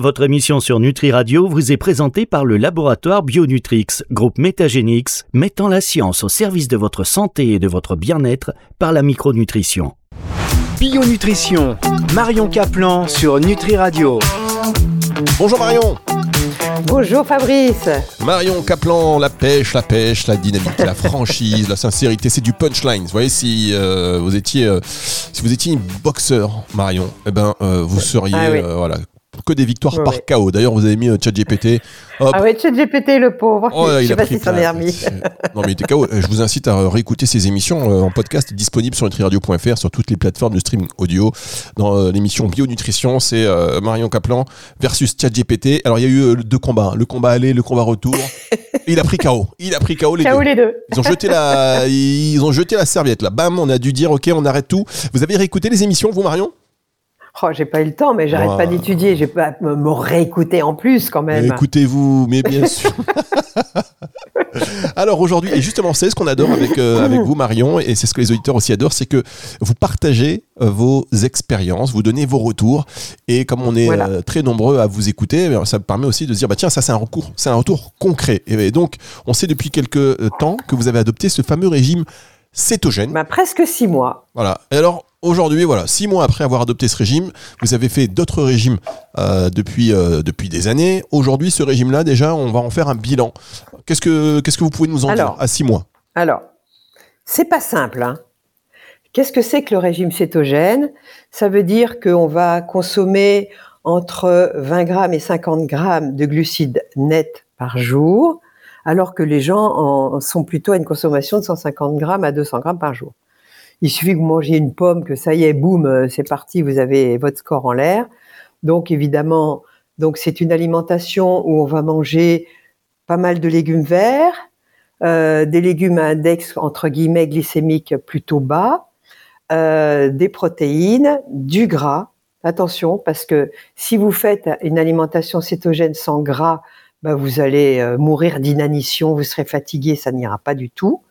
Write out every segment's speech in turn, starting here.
Votre émission sur Nutri Radio vous est présentée par le laboratoire Bionutrix, groupe Métagénix, mettant la science au service de votre santé et de votre bien-être par la micronutrition. Bionutrition, Marion Caplan sur Nutri Radio. Bonjour Marion Bonjour Fabrice Marion Caplan, la pêche, la pêche, la dynamique, la franchise, la sincérité, c'est du punchline. Vous voyez, si euh, vous étiez, euh, si vous étiez une boxeur, Marion, eh ben, euh, vous seriez, Ah voilà, que des victoires Ouais, par. KO. D'ailleurs, vous avez mis ChatGPT. Hop. Ah ouais, GPT le pauvre. Oh, je il sais a pas pris si est remis. C'est- Non, mais il était KO. Je vous incite à réécouter ces émissions euh, en podcast disponibles sur nutriradio.fr, sur toutes les plateformes de streaming audio. Dans euh, l'émission Bionutrition, c'est euh, Marion Caplan versus ChatGPT. Alors, il y a eu euh, deux combats. Le combat aller, le combat retour. il a pris KO. Il a pris KO les Ciao deux. les deux. Ils ont jeté la, ils ont jeté la serviette là. Bam, on a dû dire ok, on arrête tout. Vous avez réécouté les émissions, vous Marion? Oh, j'ai pas eu le temps, mais j'arrête pas d'étudier. J'ai pas me, me réécouter en plus quand même. Écoutez-vous, mais bien sûr. Alors aujourd'hui, et justement, c'est ce qu'on adore avec, euh, avec vous, Marion, et c'est ce que les auditeurs aussi adorent, c'est que vous partagez euh, vos expériences, vous donnez vos retours, et comme on est Voilà. euh, très nombreux à vous écouter, eh ça permet aussi de se dire, bah tiens, ça c'est un recours, c'est un retour concret. Et, et donc, on sait depuis quelques temps que vous avez adopté ce fameux régime cétogène. Bah, presque six mois. Voilà. Et alors, aujourd'hui, voilà, six mois après avoir adopté ce régime, vous avez fait d'autres régimes euh, depuis, euh, depuis des années. Aujourd'hui, ce régime-là, déjà, on va en faire un bilan. Qu'est-ce que, qu'est-ce que vous pouvez nous en Alors. dire à six mois? Alors, c'est pas simple. hein. Qu'est-ce que c'est que le régime cétogène? Ça veut dire qu'on va consommer entre 20 grammes et 50 grammes de glucides nets par jour, alors que les gens en sont plutôt à une consommation de 150 grammes à 200 grammes par jour. Il suffit que vous mangiez une pomme, que ça y est, boum, euh, c'est parti, vous avez votre score en l'air. Donc évidemment, donc c'est une alimentation où on va manger pas mal de légumes verts, euh, des légumes à index entre guillemets glycémique plutôt bas, euh, des protéines, du gras. Attention, parce que si vous faites une alimentation cétogène sans gras, bah, vous allez euh, mourir d'inanition, vous serez fatigué, ça n'ira pas du tout.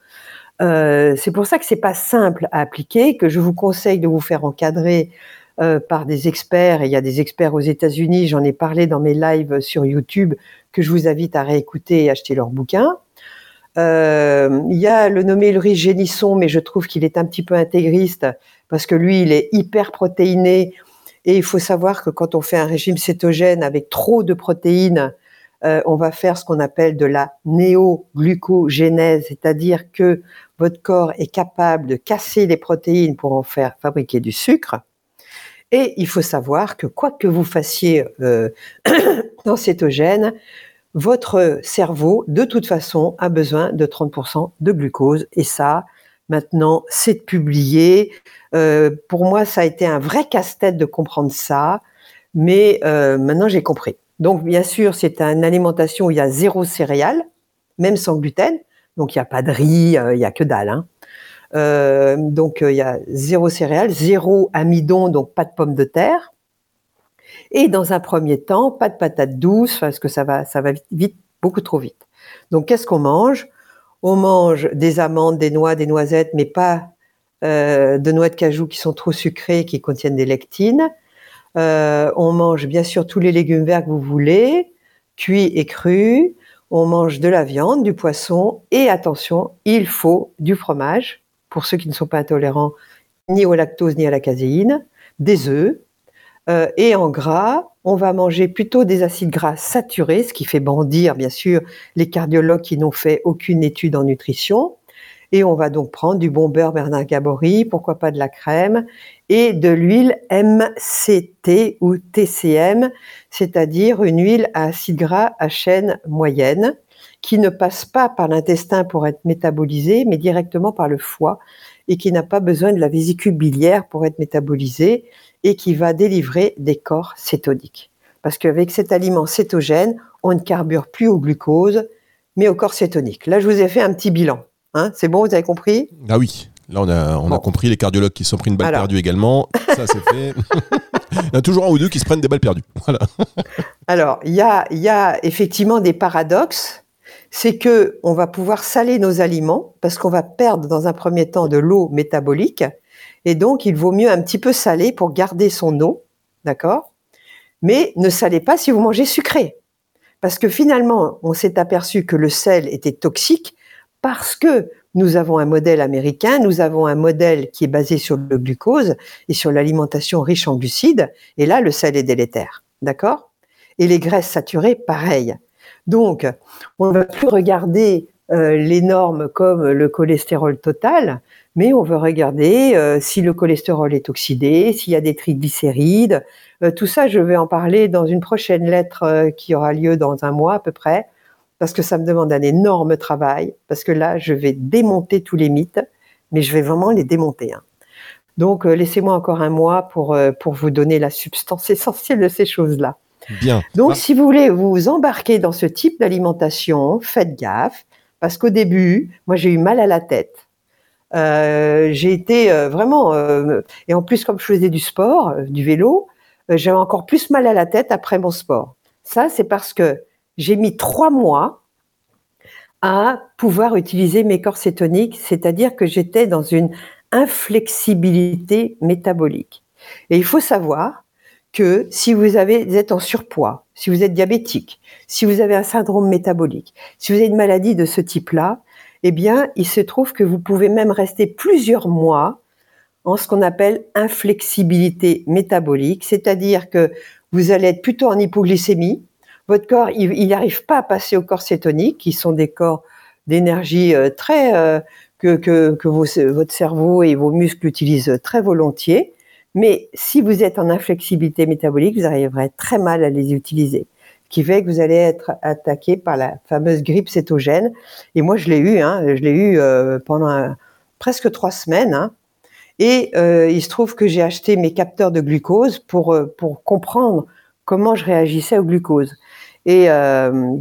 Euh, c'est pour ça que c'est pas simple à appliquer, que je vous conseille de vous faire encadrer euh, par des experts. Il y a des experts aux États-Unis, j'en ai parlé dans mes lives sur YouTube, que je vous invite à réécouter et acheter leurs bouquins. Euh, il y a le nommé Ulrich Génisson, mais je trouve qu'il est un petit peu intégriste parce que lui, il est hyper protéiné et il faut savoir que quand on fait un régime cétogène avec trop de protéines, on va faire ce qu'on appelle de la néoglucogénèse, c'est-à-dire que votre corps est capable de casser les protéines pour en faire fabriquer du sucre. Et il faut savoir que quoi que vous fassiez euh, dans cétogène, votre cerveau, de toute façon, a besoin de 30% de glucose. Et ça, maintenant, c'est publié. Euh, pour moi, ça a été un vrai casse-tête de comprendre ça. Mais euh, maintenant, j'ai compris. Donc, bien sûr, c'est une alimentation où il y a zéro céréales, même sans gluten. Donc, il n'y a pas de riz, euh, il n'y a que dalle. Hein. Euh, donc, euh, il y a zéro céréales, zéro amidon, donc pas de pommes de terre. Et dans un premier temps, pas de patates douces, parce que ça va, ça va vite, beaucoup trop vite. Donc, qu'est-ce qu'on mange? On mange des amandes, des noix, des noisettes, mais pas de noix de cajou qui sont trop sucrées, qui contiennent des lectines. On mange bien sûr tous les légumes verts que vous voulez, cuits et crus. On mange de la viande, du poisson et attention, il faut du fromage pour ceux qui ne sont pas intolérants ni au lactose ni à la caséine, des œufs. Euh, et en gras, on va manger plutôt des acides gras saturés, ce qui fait bondir bien sûr les cardiologues qui n'ont fait aucune étude en nutrition. Et on va donc prendre du bon beurre Bernard Gabory, pourquoi pas de la crème, et de l'huile MCT ou TCM, c'est-à-dire une huile à acide gras à chaîne moyenne, qui ne passe pas par l'intestin pour être métabolisée, mais directement par le foie, et qui n'a pas besoin de la vésicule biliaire pour être métabolisée, et qui va délivrer des corps cétoniques. Parce qu'avec cet aliment cétogène, on ne carbure plus au glucose, mais au corps cétonique. Là, je vous ai fait un petit bilan. Hein c'est bon, vous avez compris? Ah oui. Là, on a, on a Bon. compris les cardiologues qui se sont pris une balle Alors. perdue également. Ça, c'est fait. Il y en a toujours un ou deux qui se prennent des balles perdues. Voilà. Alors, il y a, il y a effectivement des paradoxes. C'est que on va pouvoir saler nos aliments parce qu'on va perdre dans un premier temps de l'eau métabolique. Et donc, il vaut mieux un petit peu saler pour garder son eau. D'accord? Mais ne salez pas si vous mangez sucré. Parce que finalement, on s'est aperçu que le sel était toxique parce que nous avons un modèle américain, nous avons un modèle qui est basé sur le glucose et sur l'alimentation riche en glucides, et là, le sel est délétère. D'accord? Et les graisses saturées, pareil. Donc, on ne va plus regarder euh, les normes comme le cholestérol total, mais on veut regarder euh, si le cholestérol est oxydé, s'il y a des triglycérides. Euh, tout ça, je vais en parler dans une prochaine lettre qui aura lieu dans un mois à peu près parce que ça me demande un énorme travail, parce que là, je vais démonter tous les mythes, mais je vais vraiment les démonter. Hein. Donc, euh, laissez-moi encore un mois pour, euh, pour vous donner la substance essentielle de ces choses-là. Bien. Donc, si vous voulez vous embarquer dans ce type d'alimentation, faites gaffe, parce qu'au début, moi, j'ai eu mal à la tête. Euh, j'ai été vraiment, et en plus, comme je faisais du sport, du vélo, j'avais encore plus mal à la tête après mon sport. Ça, c'est parce que j'ai mis trois mois à pouvoir utiliser mes corps cétoniques, c'est-à-dire que j'étais dans une inflexibilité métabolique. Et il faut savoir que si vous, avez, êtes en surpoids, si vous êtes diabétique, si vous avez un syndrome métabolique, si vous avez une maladie de ce type-là, eh bien, il se trouve que vous pouvez même rester plusieurs mois en ce qu'on appelle inflexibilité métabolique, c'est-à-dire que vous allez être plutôt en hypoglycémie, votre corps, il n'arrive pas à passer aux corps cétoniques, qui sont des corps d'énergie euh, très euh, que, que, votre cerveau et vos muscles utilisent très volontiers. Mais si vous êtes en inflexibilité métabolique, vous arriverez très mal à les utiliser. Ce qui fait que vous allez être attaqué par la fameuse grippe cétogène. Et moi, je l'ai eu, hein, je l'ai eu euh, pendant presque trois semaines. Hein. Et il se trouve que j'ai acheté mes capteurs de glucose pour, pour comprendre comment je réagissais au glucose. Et euh,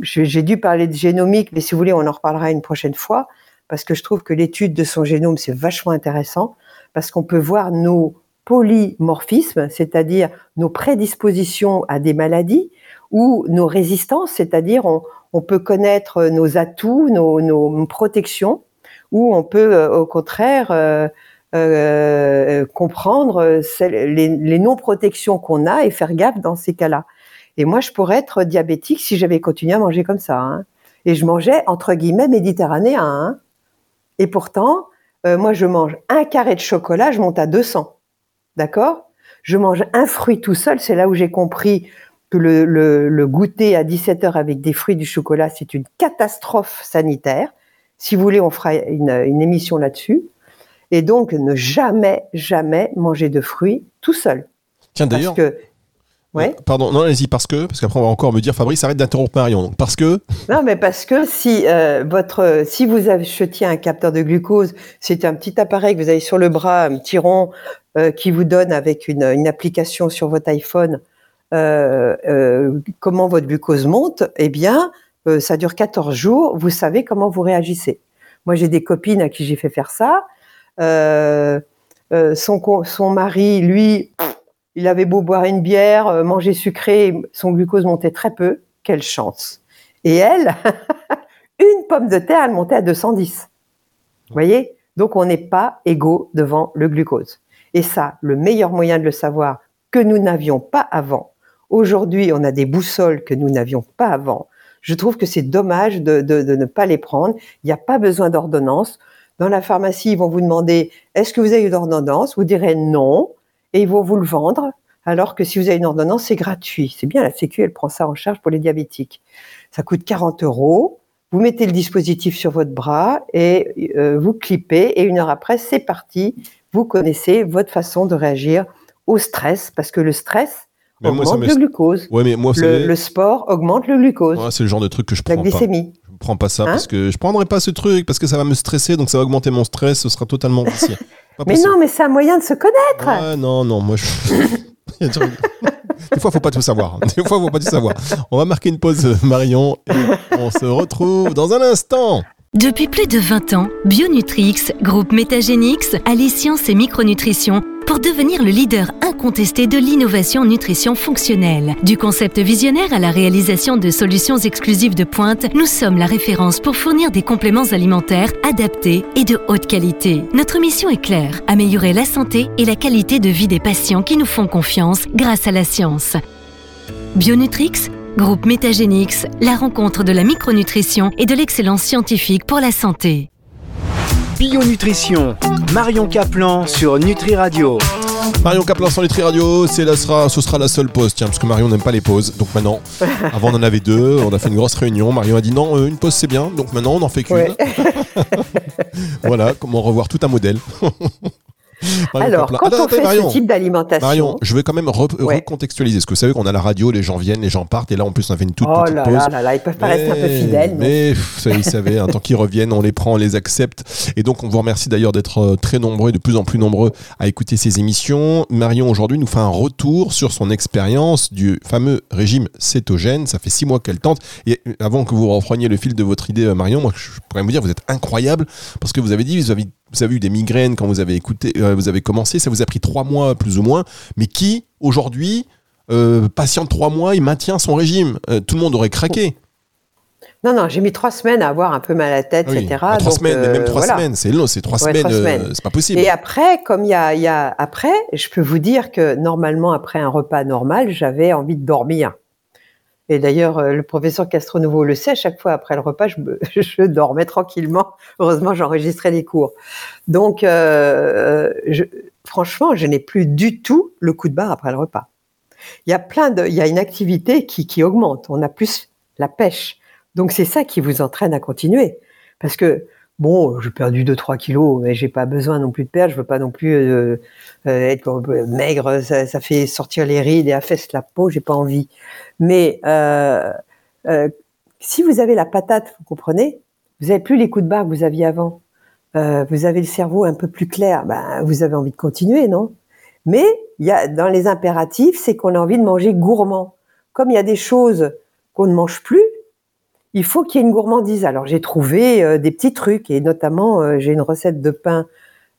j'ai dû parler de génomique, mais si vous voulez, on en reparlera une prochaine fois, parce que je trouve que l'étude de son génome, c'est vachement intéressant, parce qu'on peut voir nos polymorphismes, c'est-à-dire nos prédispositions à des maladies, ou nos résistances, c'est-à-dire on, peut connaître nos atouts, nos, protections, ou on peut euh, au contraire euh, comprendre les, les non-protections qu'on a et faire gaffe dans ces cas-là. Et moi, je pourrais être diabétique si j'avais continué à manger comme ça. Hein. Et je mangeais, entre guillemets, méditerranéen. Hein. Et pourtant, euh, moi, je mange un carré de chocolat, je monte à 200. D'accord? Je mange un fruit tout seul. C'est là où j'ai compris que le, goûter à 17 heures avec des fruits du chocolat, c'est une catastrophe sanitaire. Si vous voulez, on fera une émission là-dessus. Et donc, ne jamais, jamais manger de fruits tout seul. Tiens, d'ailleurs. Parce que Ouais. Pardon, non, allez-y, parce que, parce qu'après on va encore me dire, Fabrice, arrête d'interrompre Marion. Donc, parce que. Non, mais parce que si euh, votre, si vous achetiez un capteur de glucose, c'est un petit appareil que vous avez sur le bras, un petit rond, euh, qui vous donne avec une, une, application sur votre iPhone euh, euh comment votre glucose monte. Eh bien, euh, ça dure 14 jours. Vous savez comment vous réagissez. Moi, j'ai des copines à qui j'ai fait faire ça. Son, son mari, lui. Il avait beau boire une bière, euh, manger sucré, son glucose montait très peu. Quelle chance. Et elle, une pomme de terre, elle montait à 210. Vous voyez? Donc on n'est pas égaux devant le glucose. Et ça, le meilleur moyen de le savoir, que nous n'avions pas avant. Aujourd'hui, on a des boussoles que nous n'avions pas avant. Je trouve que c'est dommage de, ne pas les prendre. Il n'y a pas besoin d'ordonnance. Dans la pharmacie, ils vont vous demander est-ce que vous avez une ordonnance? Vous direz non et ils vont vous le vendre. Alors que si vous avez une ordonnance, c'est gratuit. C'est bien, la Sécu, elle prend ça en charge pour les diabétiques. Ça coûte 40 euros. Vous mettez le dispositif sur votre bras et euh, vous clippez et une heure après, c'est parti. Vous connaissez votre façon de réagir au stress parce que le stress augmente le glucose. Ouais, mais moi, le, le, sport augmente le glucose. c'est le genre de truc que je prends la glycémie. pas. Je prends pas ça hein parce que je prendrai pas ce truc parce que ça va me stresser donc ça va augmenter mon stress, ce sera totalement vicié. mais non, mais c'est un moyen de se connaître. non, non, moi je. Des fois, faut pas tout savoir. Des fois, faut pas tout savoir. On va marquer une pause, Marion, et on se retrouve dans un instant. Depuis plus de 20 ans, Bionutrix, groupe Métagénix, allie science et micronutrition pour devenir le leader incontesté de l'innovation nutrition fonctionnelle. Du concept visionnaire à la réalisation de solutions exclusives de pointe, nous sommes la référence pour fournir des compléments alimentaires adaptés et de haute qualité. Notre mission est claire, améliorer la santé et la qualité de vie des patients qui nous font confiance grâce à la science. Bionutrix, groupe Métagénix, la rencontre de la micronutrition et de l'excellence scientifique pour la santé. Bionutrition, Marion Caplan sur Nutri Radio. Marion Caplan sur Nutri Radio, c'est là, sera, ce sera la seule pause, tiens, parce que Marion n'aime pas les pauses. Donc maintenant, avant on en avait deux, on a fait une grosse réunion. Marion a dit non, euh, une pause c'est bien, donc maintenant on en fait qu'une. Ouais. voilà, comment revoir tout un modèle. Marion Alors, quand Attends, on fait Marion. ce type d'alimentation, Marion, je vais quand même re- Ouais. recontextualiser. Parce que vous savez qu'on a la radio, les gens viennent, les gens partent, et là en plus on a fait une toute oh petite là pause. là là là, ils peuvent pas rester un peu fidèles. mais- Mais vous savez, un tant qu'ils reviennent, on les prend, on les accepte. Et donc, on vous remercie d'ailleurs d'être euh, très nombreux et de plus en plus nombreux à écouter ces émissions. Marion, aujourd'hui, nous fait un retour sur son expérience du fameux régime cétogène. Ça fait six mois qu'elle tente. Et euh, avant que vous repreniez le fil de votre idée, euh, Marion, moi, je pourrais vous dire, vous êtes incroyable parce que vous avez dit, vous avez, vous avez eu des migraines quand vous avez écouté, euh, vous avez commencé. Ça vous a pris trois mois, plus ou moins. Mais qui, aujourd'hui, euh, patient de trois mois, il maintient son régime? Euh, Tout le monde aurait craqué. Non, non, j'ai mis trois semaines à avoir un peu mal à la tête, Ah oui. etc. Bah, trois donc, semaines, euh, même trois voilà. semaines, c'est long, c'est trois Ouais, semaines, euh, semaines. c'est pas possible. Et après, comme il y a, il y a après, je peux vous dire que normalement, après un repas normal, j'avais envie de dormir. Et d'ailleurs, euh, le professeur Castronouveau le sait, à chaque fois après le repas, je, me- je dormais tranquillement. Heureusement, j'enregistrais les cours. Donc, euh, je- franchement, je n'ai plus du tout le coup de barre après le repas. Il y a plein de, il y a une activité qui, qui augmente. On a plus la pêche. Donc, c'est ça qui vous entraîne à continuer. Parce que, bon, j'ai perdu 2-3 kilos, mais j'ai pas besoin non plus de perdre. Je veux pas non plus euh, euh, être euh, maigre. Ça, ça fait sortir les rides et affaisse la peau. J'ai pas envie. Mais euh, euh, si vous avez la patate, vous comprenez, vous avez plus les coups de barre que vous aviez avant. Euh, vous avez le cerveau un peu plus clair. Ben, vous avez envie de continuer, non? Mais il y a dans les impératifs, c'est qu'on a envie de manger gourmand. Comme il y a des choses qu'on ne mange plus, il faut qu'il y ait une gourmandise. Alors j'ai trouvé euh, des petits trucs et notamment euh, j'ai une recette de pain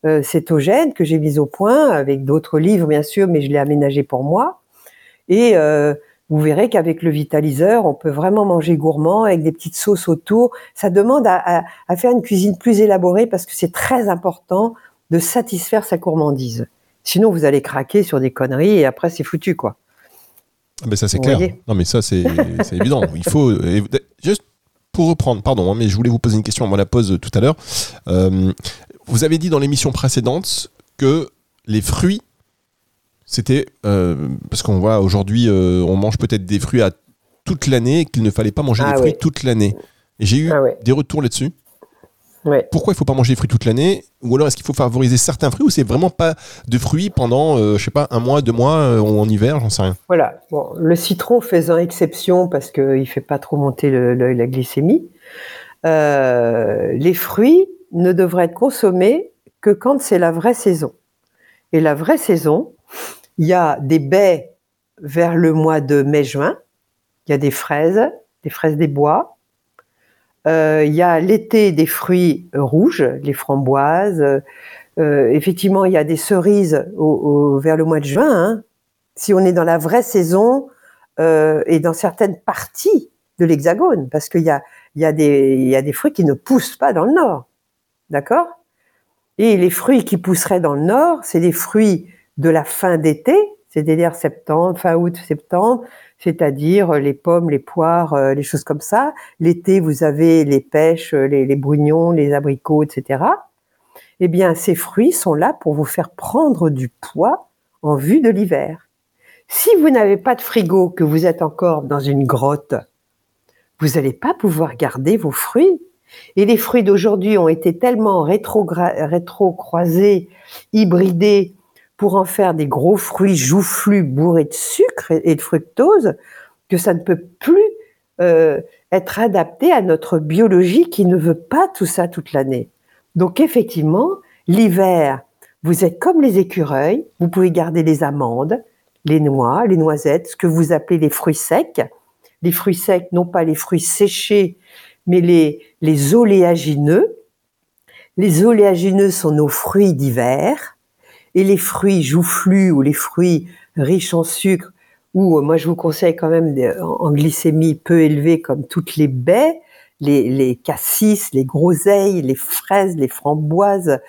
euh, cétogène que j'ai mise au point avec d'autres livres bien sûr, mais je l'ai aménagé pour moi. Et euh, vous verrez qu'avec le vitaliseur, on peut vraiment manger gourmand avec des petites sauces autour. Ça demande à, à- à faire une cuisine plus élaborée parce que c'est très important de satisfaire sa gourmandise. Sinon, vous allez craquer sur des conneries et après, c'est foutu, quoi. Ah, mais ça, c'est clair. Non, mais ça, c'est évident. Il faut. juste pour reprendre, pardon, hein, mais je voulais vous poser une question avant la pause tout à l'heure. Euh, vous avez dit dans l'émission précédente que les fruits, c'était. euh, parce qu'on voit aujourd'hui, euh, on mange peut-être des fruits à toute l'année et qu'il ne fallait pas manger Ah des fruits toute l'année. Et j'ai eu Ah des retours là-dessus. Ouais. Pourquoi il faut pas manger des fruits toute l'année Ou alors est-ce qu'il faut favoriser certains fruits ou c'est vraiment pas de fruits pendant, euh, je sais pas, un mois, deux mois euh, ou en hiver, j'en sais rien. Voilà. Bon, le citron faisant exception parce qu'il ne fait pas trop monter le- le- la glycémie. euh, les fruits ne devraient être consommés que quand c'est la vraie saison. Et la vraie saison, il y a des baies vers le mois de mai-juin. Il y a des fraises, des fraises des bois. Euh, il y a l'été des fruits rouges, les framboises. Euh, effectivement, il y a des cerises au- au- vers le mois de juin. hein si on est dans la vraie saison euh, et dans certaines parties de l'hexagone, parce qu'il y a, y, a y a des fruits qui ne poussent pas dans le nord. D'accord? Et les fruits qui pousseraient dans le nord, c'est les fruits de la fin d'été, c'est-à-dire septembre, fin août, septembre, c'est-à-dire les pommes, les poires, euh, les choses comme ça. L'été, vous avez les pêches, euh, les, les brugnons, les abricots, etc. Eh bien, ces fruits sont là pour vous faire prendre du poids en vue de l'hiver. Si vous n'avez pas de frigo, que vous êtes encore dans une grotte, vous n'allez pas pouvoir garder vos fruits. Et les fruits d'aujourd'hui ont été tellement rétro-croisés, hybridés, pour en faire des gros fruits joufflus bourrés de sucre et de fructose, que ça ne peut plus euh, être adapté à notre biologie qui ne veut pas tout ça toute l'année. Donc effectivement, l'hiver, vous êtes comme les écureuils, vous pouvez garder les amandes, les noix, les noisettes, ce que vous appelez les fruits secs. Les fruits secs, non pas les fruits séchés, mais les, les oléagineux. Les oléagineux sont nos fruits d'hiver. Et les fruits joufflus ou les fruits riches en sucre, ou euh, moi je vous conseille quand même en glycémie peu élevée comme toutes les baies, les, les cassis, les groseilles, les fraises, les framboises,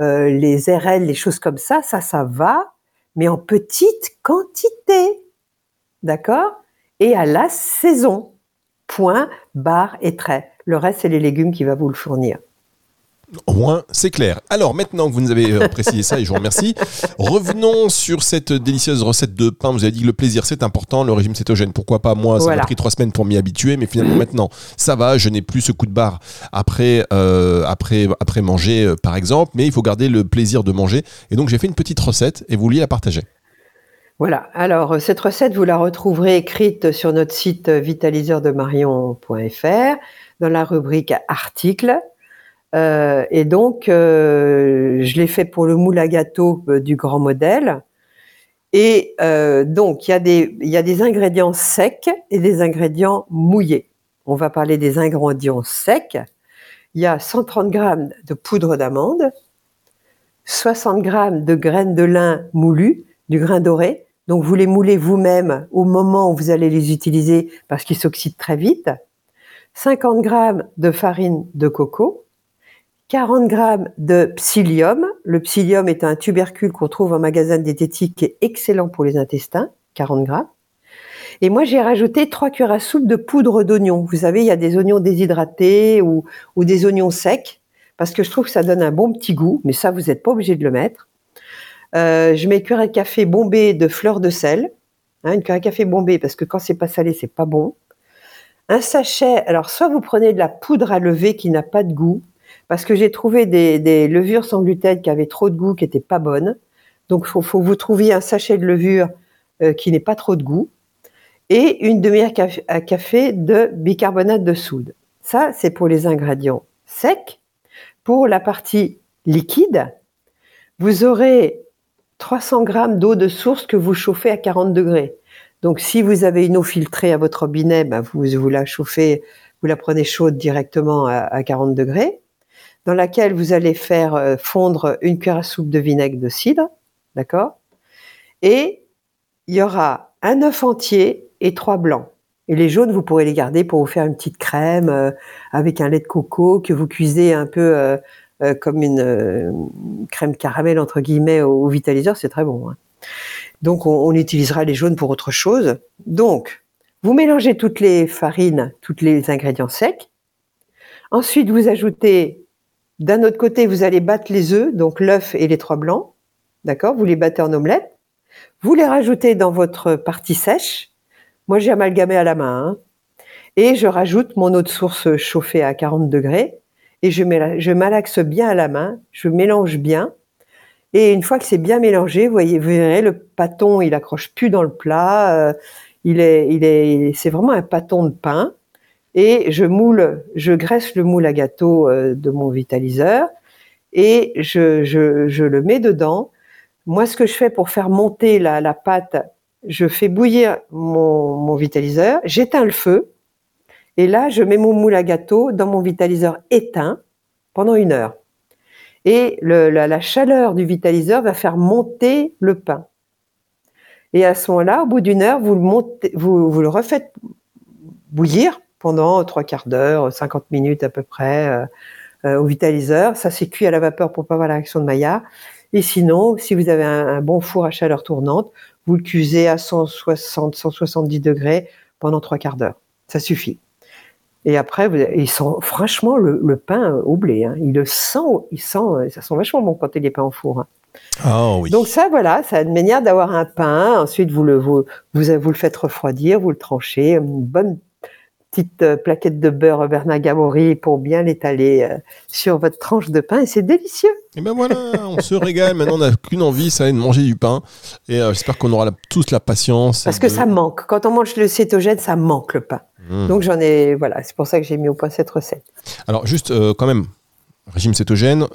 euh, les érelles, les choses comme ça, ça, ça va, mais en petite quantité. D'accord? Et à la saison. Point, barre et trait. Le reste, c'est les légumes qui va vous le fournir. Au moins, c'est clair. Alors, maintenant que vous nous avez euh, précisé ça, et je vous remercie, revenons sur cette délicieuse recette de pain. Vous avez dit que le plaisir, c'est important, le régime cétogène, pourquoi pas Moi, ça m'a pris trois semaines pour m'y habituer, mais finalement, maintenant, ça va, je n'ai plus ce coup de barre après, euh, après, après manger, euh, par exemple, mais il faut garder le plaisir de manger. Et donc, j'ai fait une petite recette et vous vouliez la partager. Voilà, alors cette recette, vous la retrouverez écrite sur notre site vitaliseurdemarion.fr dans la rubrique articles euh, et donc, euh, je l'ai fait pour le moule à gâteau euh, du grand modèle. Et donc, il y, a des, y a des ingrédients secs et des ingrédients mouillés. On va parler des ingrédients secs. Il y a 130 grammes de poudre d'amande, 60 grammes de graines de lin moulues, du grain doré. Donc, vous les moulez vous-même au moment où vous allez les utiliser parce qu'ils s'oxydent très vite. 50 grammes de farine de coco, 40 grammes de psyllium. Le psyllium est un tubercule qu'on trouve en magasin diététique qui est excellent pour les intestins, 40 grammes. Et moi, j'ai rajouté 3 cuillères à soupe de poudre d'oignon. Vous savez, il y a des oignons déshydratés ou, des oignons secs, parce que je trouve que ça donne un bon petit goût, mais ça, vous n'êtes pas obligé de le mettre. Euh, je mets cuillère à café bombée de fleur de sel. Hein, une cuillère à café bombée, parce que quand c'est pas salé, c'est pas bon. Un sachet, alors soit vous prenez de la poudre à lever qui n'a pas de goût, parce que j'ai trouvé des, levures sans gluten qui avaient trop de goût, qui n'étaient pas bonnes. Donc, il faut, faut, vous trouver un sachet de levure euh, qui n'ait pas trop de goût et une demi-heure à café de bicarbonate de soude. Ça, c'est pour les ingrédients secs. Pour la partie liquide, vous aurez 300 grammes d'eau de source que vous chauffez à 40 degrés. Donc, si vous avez une eau filtrée à votre robinet, ben, vous, vous la chauffez, vous la prenez chaude directement à, à 40 degrés dans laquelle vous allez faire euh, fondre une cuillère à soupe de vinaigre de cidre, d'accord? Et il y aura un œuf entier et trois blancs. Et les jaunes, vous pourrez les garder pour vous faire une petite crème euh, avec un lait de coco que vous cuisez un peu euh, comme une crème caramel entre guillemets au, vitaliseur, c'est très bon. Hein. Donc on, utilisera les jaunes pour autre chose. Donc vous mélangez toutes les farines, tous les ingrédients secs. Ensuite vous ajoutez d'un autre côté, vous allez battre les œufs, donc l'œuf et les trois blancs. D'accord? Vous les battez en omelette. Vous les rajoutez dans votre partie sèche. Moi, j'ai amalgamé à la main. Hein. Et je rajoute mon eau de source chauffée à 40 degrés. Et je, je malaxe bien à la main. Je mélange bien. Et une fois que c'est bien mélangé, vous voyez, vous verrez, le pâton, il accroche plus dans le plat. Euh, il est, il est, c'est vraiment un pâton de pain et je moule, je graisse le moule à gâteau euh, de mon vitaliseur et je, je, je, le mets dedans. Moi, ce que je fais pour faire monter la, la pâte, je fais bouillir mon, mon vitaliseur, j'éteins le feu et là, je mets mon moule à gâteau dans mon vitaliseur éteint pendant une heure. Et le, la, la, chaleur du vitaliseur va faire monter le pain. Et à ce moment-là, au bout d'une heure, vous le, montez, vous, vous le refaites bouillir pendant trois quarts d'heure, 50 minutes à peu près euh, euh, au vitaliseur. Ça c'est cuit à la vapeur pour pas avoir la réaction de Maillard. Et sinon, si vous avez un, bon four à chaleur tournante, vous le cuisez à 160, 170 degrés pendant trois quarts d'heure. Ça suffit. Et après, vous, il sent franchement le, pain au blé. Hein. Il le sent, il sent, ça sent vachement bon quand il est pas en four. Hein. Ah oui. Donc ça, voilà, c'est une manière d'avoir un pain. Ensuite, vous le, vous, vous, vous, le faites refroidir, vous le tranchez, une bonne petite euh, plaquette de beurre Bernard Gamori pour bien l'étaler euh, sur votre tranche de pain et c'est délicieux. Et ben voilà, on se régale. Maintenant, on n'a qu'une envie, ça de manger du pain. Et euh, j'espère qu'on aura tous la patience. Parce que ça manque. Quand on mange le cétogène, ça manque le pain. Mmh. Donc j'en ai, voilà, c'est pour ça que j'ai mis au point cette recette. Alors juste quand même, régime cétogène,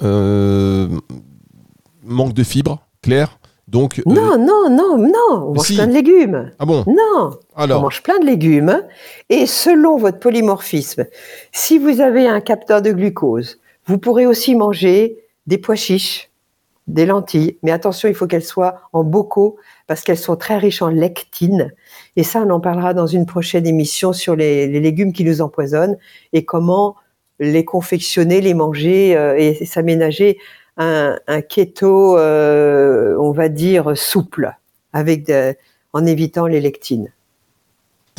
manque de fibres, clair donc, euh, non, non, non, non, on mange plein de légumes. Ah bon Non, Alors. on mange plein de légumes. Et selon votre polymorphisme, si vous avez un capteur de glucose, vous pourrez aussi manger des pois chiches, des lentilles. Mais attention, il faut qu'elles soient en bocaux parce qu'elles sont très riches en lectine. Et ça, on en parlera dans une prochaine émission sur les, légumes qui nous empoisonnent et comment les confectionner, les manger euh, et s'aménager un, keto, euh, on va dire, souple, avec en évitant les lectines.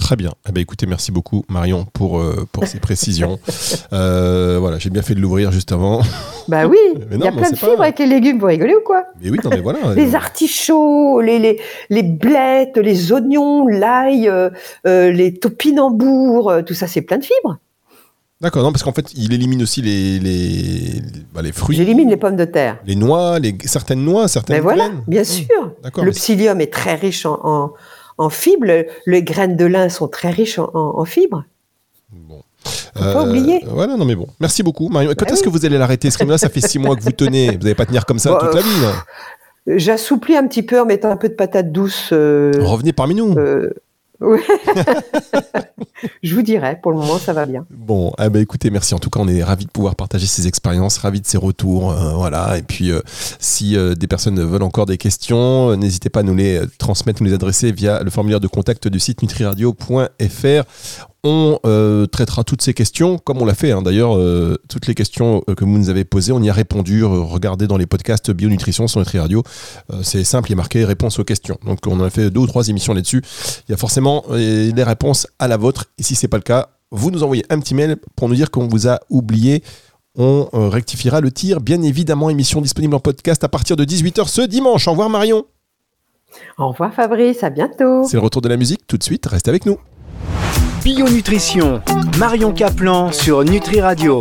Très bien. Eh ben, écoutez, merci beaucoup Marion pour, euh, pour ces précisions. Euh, voilà, j'ai bien fait de l'ouvrir juste avant. Bah oui, il y a plein de pas- fibres avec les légumes, vous rigolez ou quoi? Mais oui, non, mais voilà. Les artichauts, les, les, les blettes, les oignons, l'ail, euh, euh, les topinambours, euh, tout ça c'est plein de fibres. D'accord, non, parce qu'en fait, il élimine aussi les, les, bah, les fruits, J'élimine les pommes de terre. les noix, les, certaines noix, certaines Mais voilà, graines. bien sûr. Le psyllium est très riche en, en, en fibres. Le- Les graines de lin sont très riches en, fibres. Bon. Faut pas oublier. Voilà, non, mais bon. Merci beaucoup, Marion. Et Quand Bah est-ce oui. que vous allez l'arrêter? Que là, ça fait six mois que vous tenez. Vous n'allez pas tenir comme ça toute la vie. là. J'assouplis un petit peu en mettant un peu de patate douce. euh, Revenez parmi nous. euh, Je vous dirai, pour le moment ça va bien. Bon, eh ben, écoutez, merci. En tout cas, on est ravis de pouvoir partager ces expériences, ravis de ces retours. euh, voilà. Et puis, euh, si euh, des personnes veulent encore des questions, n'hésitez pas à nous les transmettre, nous les adresser via le formulaire de contact du site nutriradio.fr. On euh, traitera toutes ces questions, comme on l'a fait hein. d'ailleurs, euh, toutes les questions euh, que vous nous avez posées, on y a répondu. Regardez dans les podcasts Bionutrition sur Nutri Radio. C'est simple, il est marqué réponse aux questions. Donc on en a fait deux ou trois émissions là-dessus. Il y a forcément les réponses à la vôtre. Et si c'est pas le cas, vous nous envoyez un petit mail pour nous dire qu'on vous a oublié. On rectifiera le tir. Bien évidemment, émission disponible en podcast à partir de 18h ce dimanche. Au revoir Marion. Au revoir Fabrice, à bientôt. C'est le retour de la musique. Tout de suite, restez avec nous. Bio Nutrition, Marion Caplan sur Nutri Radio.